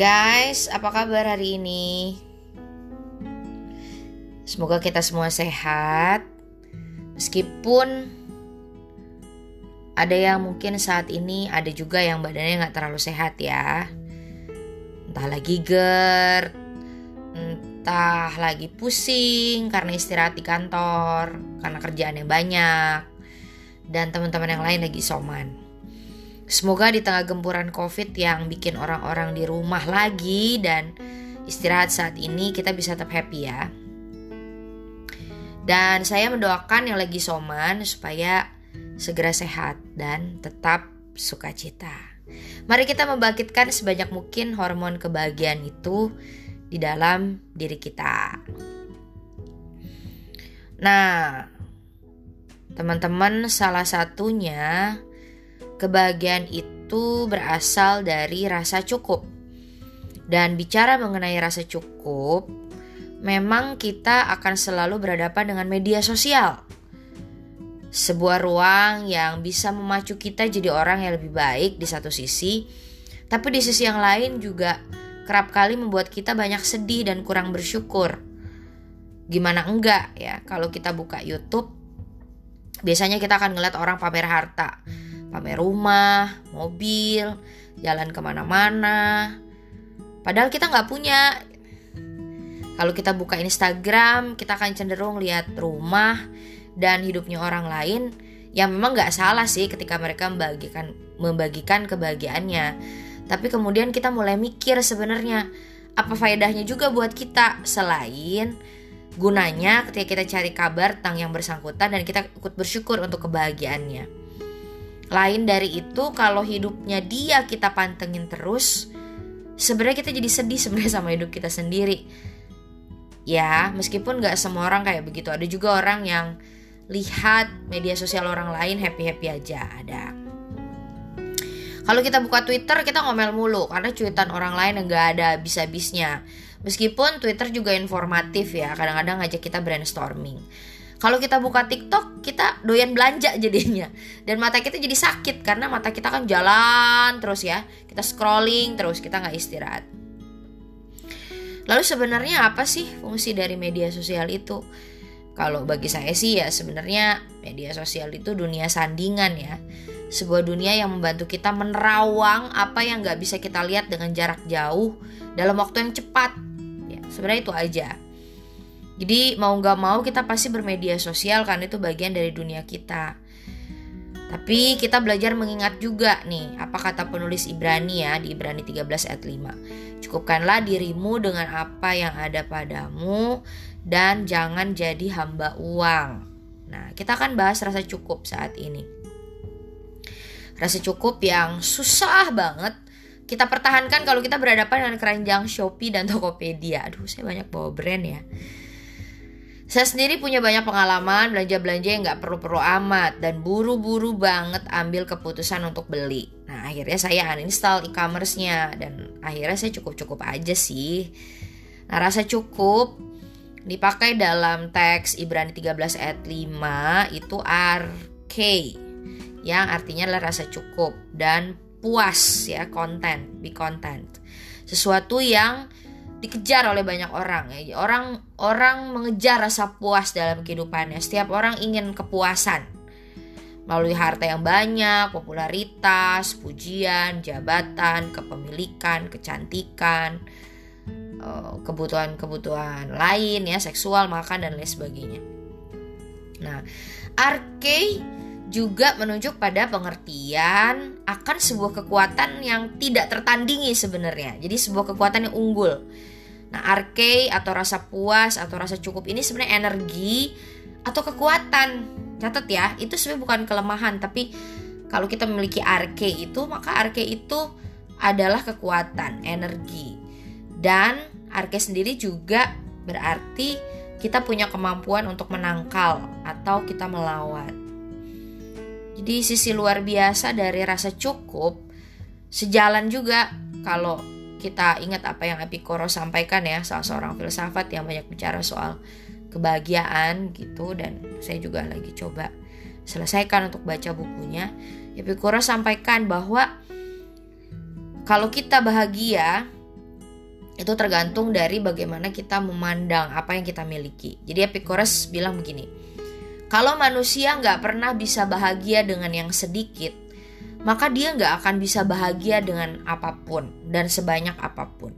Guys, apa kabar hari ini? Semoga kita semua sehat. Meskipun ada yang mungkin saat ini ada juga yang badannya nggak terlalu sehat ya. Entah lagi GERD, entah lagi pusing karena istirahat di kantor, karena kerjaan yang banyak, dan teman-teman yang lain lagi soman. Semoga di tengah gempuran COVID yang bikin orang-orang di rumah lagi dan istirahat saat ini kita bisa tetap happy ya. Dan saya mendoakan yang lagi soman supaya segera sehat dan tetap sukacita. Mari kita membangkitkan sebanyak mungkin hormon kebahagiaan itu di dalam diri kita. Nah, teman-teman, salah satunya kebahagiaan itu berasal dari rasa cukup. Dan bicara mengenai rasa cukup, memang kita akan selalu berhadapan dengan media sosial. Sebuah ruang yang bisa memacu kita jadi orang yang lebih baik di satu sisi, tapi di sisi yang lain juga kerap kali membuat kita banyak sedih dan kurang bersyukur. Gimana enggak ya kalau kita buka YouTube, biasanya kita akan ngeliat orang pamer harta pamer rumah, mobil, jalan ke mana-mana. Padahal kita nggak punya. Kalau kita buka Instagram, kita akan cenderung lihat rumah dan hidupnya orang lain yang memang nggak salah sih ketika mereka membagikan membagikan kebahagiaannya. Tapi kemudian kita mulai mikir sebenarnya apa faedahnya juga buat kita selain gunanya ketika kita cari kabar tentang yang bersangkutan dan kita ikut bersyukur untuk kebahagiaannya. Lain dari itu kalau hidupnya dia kita pantengin terus, sebenarnya kita jadi sedih sebenarnya sama hidup kita sendiri. Ya, meskipun nggak semua orang kayak begitu. Ada juga orang yang lihat media sosial orang lain happy-happy aja. Ada. Kalau kita buka Twitter kita ngomel mulu karena cuitan orang lain nggak ada bisa-bisnya. Meskipun Twitter juga informatif ya, kadang-kadang ngajak kita brainstorming. Kalau kita buka TikTok, kita doyan belanja jadinya. Dan mata kita jadi sakit karena mata kita kan jalan terus ya. Kita scrolling terus, kita nggak istirahat. Lalu sebenarnya apa sih fungsi dari media sosial itu? Kalau bagi saya sih ya sebenarnya media sosial itu dunia sandingan ya. Sebuah dunia yang membantu kita menerawang apa yang nggak bisa kita lihat dengan jarak jauh dalam waktu yang cepat. Ya, sebenarnya itu aja. Jadi mau nggak mau kita pasti bermedia sosial karena itu bagian dari dunia kita. Tapi kita belajar mengingat juga nih, apa kata penulis Ibrani ya di Ibrani 13 ayat 5. Cukupkanlah dirimu dengan apa yang ada padamu dan jangan jadi hamba uang. Nah, kita akan bahas rasa cukup saat ini. Rasa cukup yang susah banget kita pertahankan kalau kita berhadapan dengan keranjang Shopee dan Tokopedia. Aduh, saya banyak bawa brand ya. Saya sendiri punya banyak pengalaman belanja-belanja yang nggak perlu-perlu amat dan buru-buru banget ambil keputusan untuk beli. Nah akhirnya saya uninstall e-commerce-nya dan akhirnya saya cukup-cukup aja sih. Nah rasa cukup dipakai dalam teks Ibrani 13 ayat 5 itu RK yang artinya adalah rasa cukup dan puas ya content, be content. Sesuatu yang dikejar oleh banyak orang ya. Orang orang mengejar rasa puas dalam kehidupannya. Setiap orang ingin kepuasan melalui harta yang banyak, popularitas, pujian, jabatan, kepemilikan, kecantikan, eh, kebutuhan-kebutuhan lain ya, seksual, makan dan lain sebagainya. Nah, arke juga menunjuk pada pengertian akan sebuah kekuatan yang tidak tertandingi sebenarnya. Jadi sebuah kekuatan yang unggul. Nah, arke atau rasa puas atau rasa cukup ini sebenarnya energi atau kekuatan. Catat ya, itu sebenarnya bukan kelemahan, tapi kalau kita memiliki arke itu, maka arke itu adalah kekuatan, energi. Dan arke sendiri juga berarti kita punya kemampuan untuk menangkal atau kita melawan. Jadi sisi luar biasa dari rasa cukup sejalan juga kalau kita ingat apa yang Epikoro sampaikan ya, salah seorang filsafat yang banyak bicara soal kebahagiaan gitu dan saya juga lagi coba selesaikan untuk baca bukunya. Epikoro sampaikan bahwa kalau kita bahagia, itu tergantung dari bagaimana kita memandang apa yang kita miliki. Jadi Epicurus bilang begini, kalau manusia nggak pernah bisa bahagia dengan yang sedikit, maka dia nggak akan bisa bahagia dengan apa pun dan sebanyak apa pun.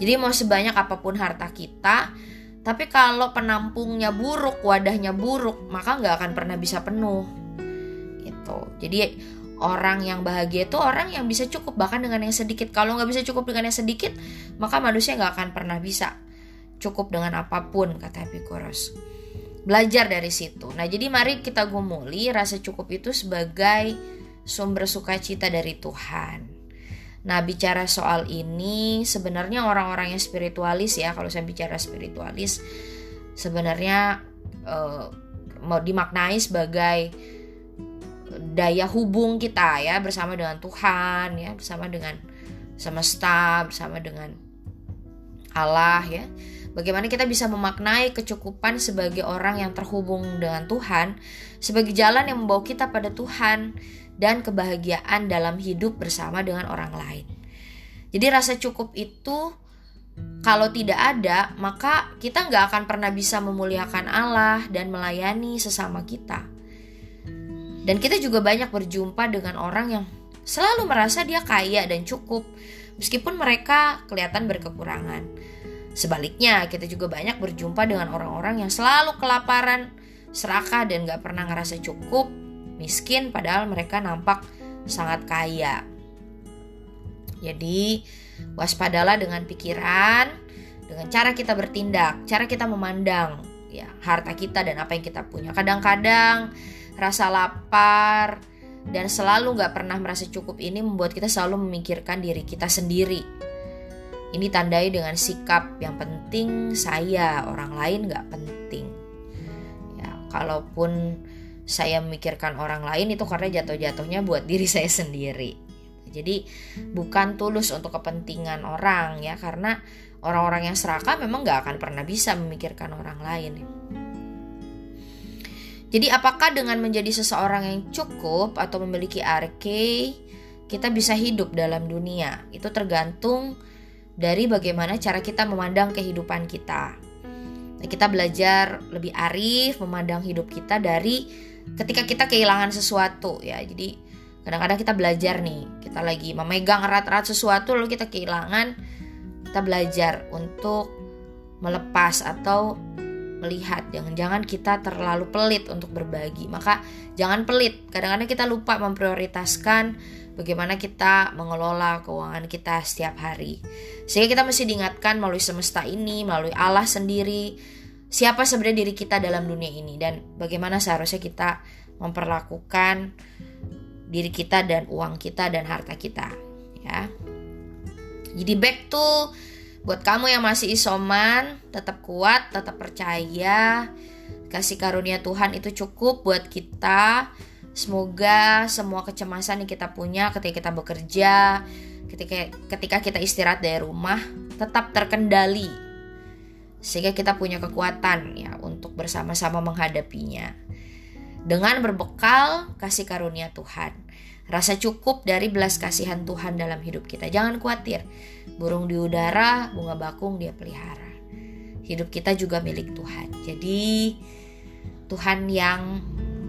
Jadi mau sebanyak apa pun harta kita, tapi kalau penampungnya buruk, wadahnya buruk, maka nggak akan pernah bisa penuh. Gitu. Jadi orang yang bahagia itu orang yang bisa cukup bahkan dengan yang sedikit. Kalau nggak bisa cukup dengan yang sedikit, maka manusia nggak akan pernah bisa cukup dengan apa pun, kata Epicurus. Belajar dari situ. Nah, jadi mari kita gumuli rasa cukup itu sebagai sumber sukacita dari Tuhan. Nah, bicara soal ini, sebenarnya orang-orang yang spiritualis ya, kalau saya bicara spiritualis, sebenarnya uh, mau dimaknai sebagai daya hubung kita ya bersama dengan Tuhan ya bersama dengan semesta bersama dengan Allah ya bagaimana kita bisa memaknai kecukupan sebagai orang yang terhubung dengan Tuhan sebagai jalan yang membawa kita pada Tuhan dan kebahagiaan dalam hidup bersama dengan orang lain jadi rasa cukup itu kalau tidak ada, maka kita nggak akan pernah bisa memuliakan Allah dan melayani sesama kita. Dan kita juga banyak berjumpa dengan orang yang selalu merasa dia kaya dan cukup, meskipun mereka kelihatan berkekurangan. Sebaliknya, kita juga banyak berjumpa dengan orang-orang yang selalu kelaparan, serakah, dan gak pernah ngerasa cukup, miskin, padahal mereka nampak sangat kaya. Jadi, waspadalah dengan pikiran, dengan cara kita bertindak, cara kita memandang ya harta kita dan apa yang kita punya. Kadang-kadang rasa lapar, dan selalu gak pernah merasa cukup ini membuat kita selalu memikirkan diri kita sendiri. Ini tandai dengan sikap yang penting saya, orang lain gak penting. Ya, kalaupun saya memikirkan orang lain itu karena jatuh-jatuhnya buat diri saya sendiri. Jadi bukan tulus untuk kepentingan orang ya karena orang-orang yang serakah memang gak akan pernah bisa memikirkan orang lain. Jadi apakah dengan menjadi seseorang yang cukup atau memiliki arke kita bisa hidup dalam dunia? Itu tergantung dari bagaimana cara kita memandang kehidupan kita. Nah, kita belajar lebih arif memandang hidup kita dari ketika kita kehilangan sesuatu ya. Jadi kadang-kadang kita belajar nih, kita lagi memegang erat-erat sesuatu lalu kita kehilangan, kita belajar untuk melepas atau melihat. Jangan-jangan kita terlalu pelit untuk berbagi. Maka jangan pelit. Kadang-kadang kita lupa memprioritaskan bagaimana kita mengelola keuangan kita setiap hari. Sehingga kita mesti diingatkan melalui semesta ini melalui Allah sendiri siapa sebenarnya diri kita dalam dunia ini dan bagaimana seharusnya kita memperlakukan diri kita dan uang kita dan harta kita ya jadi back to Buat kamu yang masih isoman, tetap kuat, tetap percaya. Kasih karunia Tuhan itu cukup buat kita. Semoga semua kecemasan yang kita punya ketika kita bekerja, ketika ketika kita istirahat dari rumah tetap terkendali. Sehingga kita punya kekuatan ya untuk bersama-sama menghadapinya. Dengan berbekal kasih karunia Tuhan rasa cukup dari belas kasihan Tuhan dalam hidup kita. Jangan khawatir, burung di udara, bunga bakung dia pelihara. Hidup kita juga milik Tuhan. Jadi Tuhan yang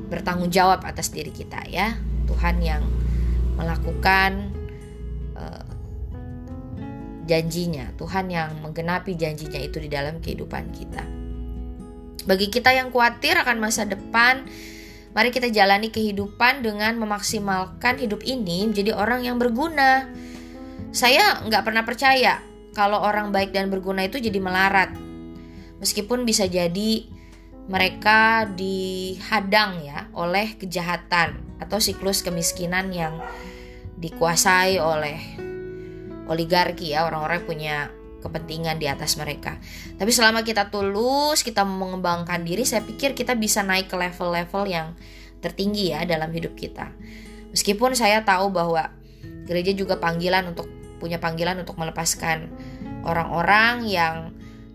bertanggung jawab atas diri kita ya. Tuhan yang melakukan janjinya, Tuhan yang menggenapi janjinya itu di dalam kehidupan kita. Bagi kita yang khawatir akan masa depan, Mari kita jalani kehidupan dengan memaksimalkan hidup ini menjadi orang yang berguna. Saya nggak pernah percaya kalau orang baik dan berguna itu jadi melarat. Meskipun bisa jadi mereka dihadang ya oleh kejahatan atau siklus kemiskinan yang dikuasai oleh oligarki ya orang-orang punya kepentingan di atas mereka. Tapi selama kita tulus, kita mengembangkan diri, saya pikir kita bisa naik ke level-level yang tertinggi ya dalam hidup kita. Meskipun saya tahu bahwa gereja juga panggilan untuk punya panggilan untuk melepaskan orang-orang yang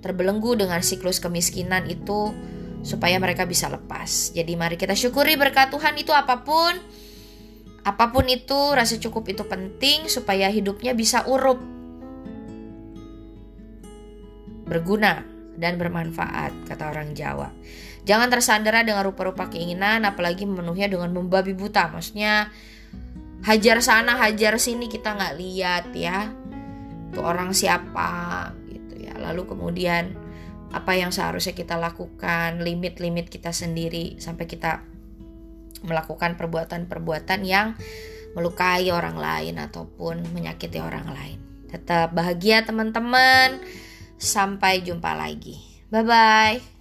terbelenggu dengan siklus kemiskinan itu supaya mereka bisa lepas. Jadi mari kita syukuri berkat Tuhan itu apa pun apa pun itu rasa cukup itu penting supaya hidupnya bisa urup berguna dan bermanfaat, kata orang Jawa. Jangan tersandera dengan rupa-rupa keinginan, apalagi memenuhinya dengan membabi buta. Maksudnya hajar sana, hajar sini kita nggak lihat ya. Tuh orang siapa gitu ya. Lalu kemudian apa yang seharusnya kita lakukan, limit-limit kita sendiri sampai kita melakukan perbuatan-perbuatan yang melukai orang lain ataupun menyakiti orang lain. Tetap bahagia teman-teman. Sampai jumpa lagi. Bye bye.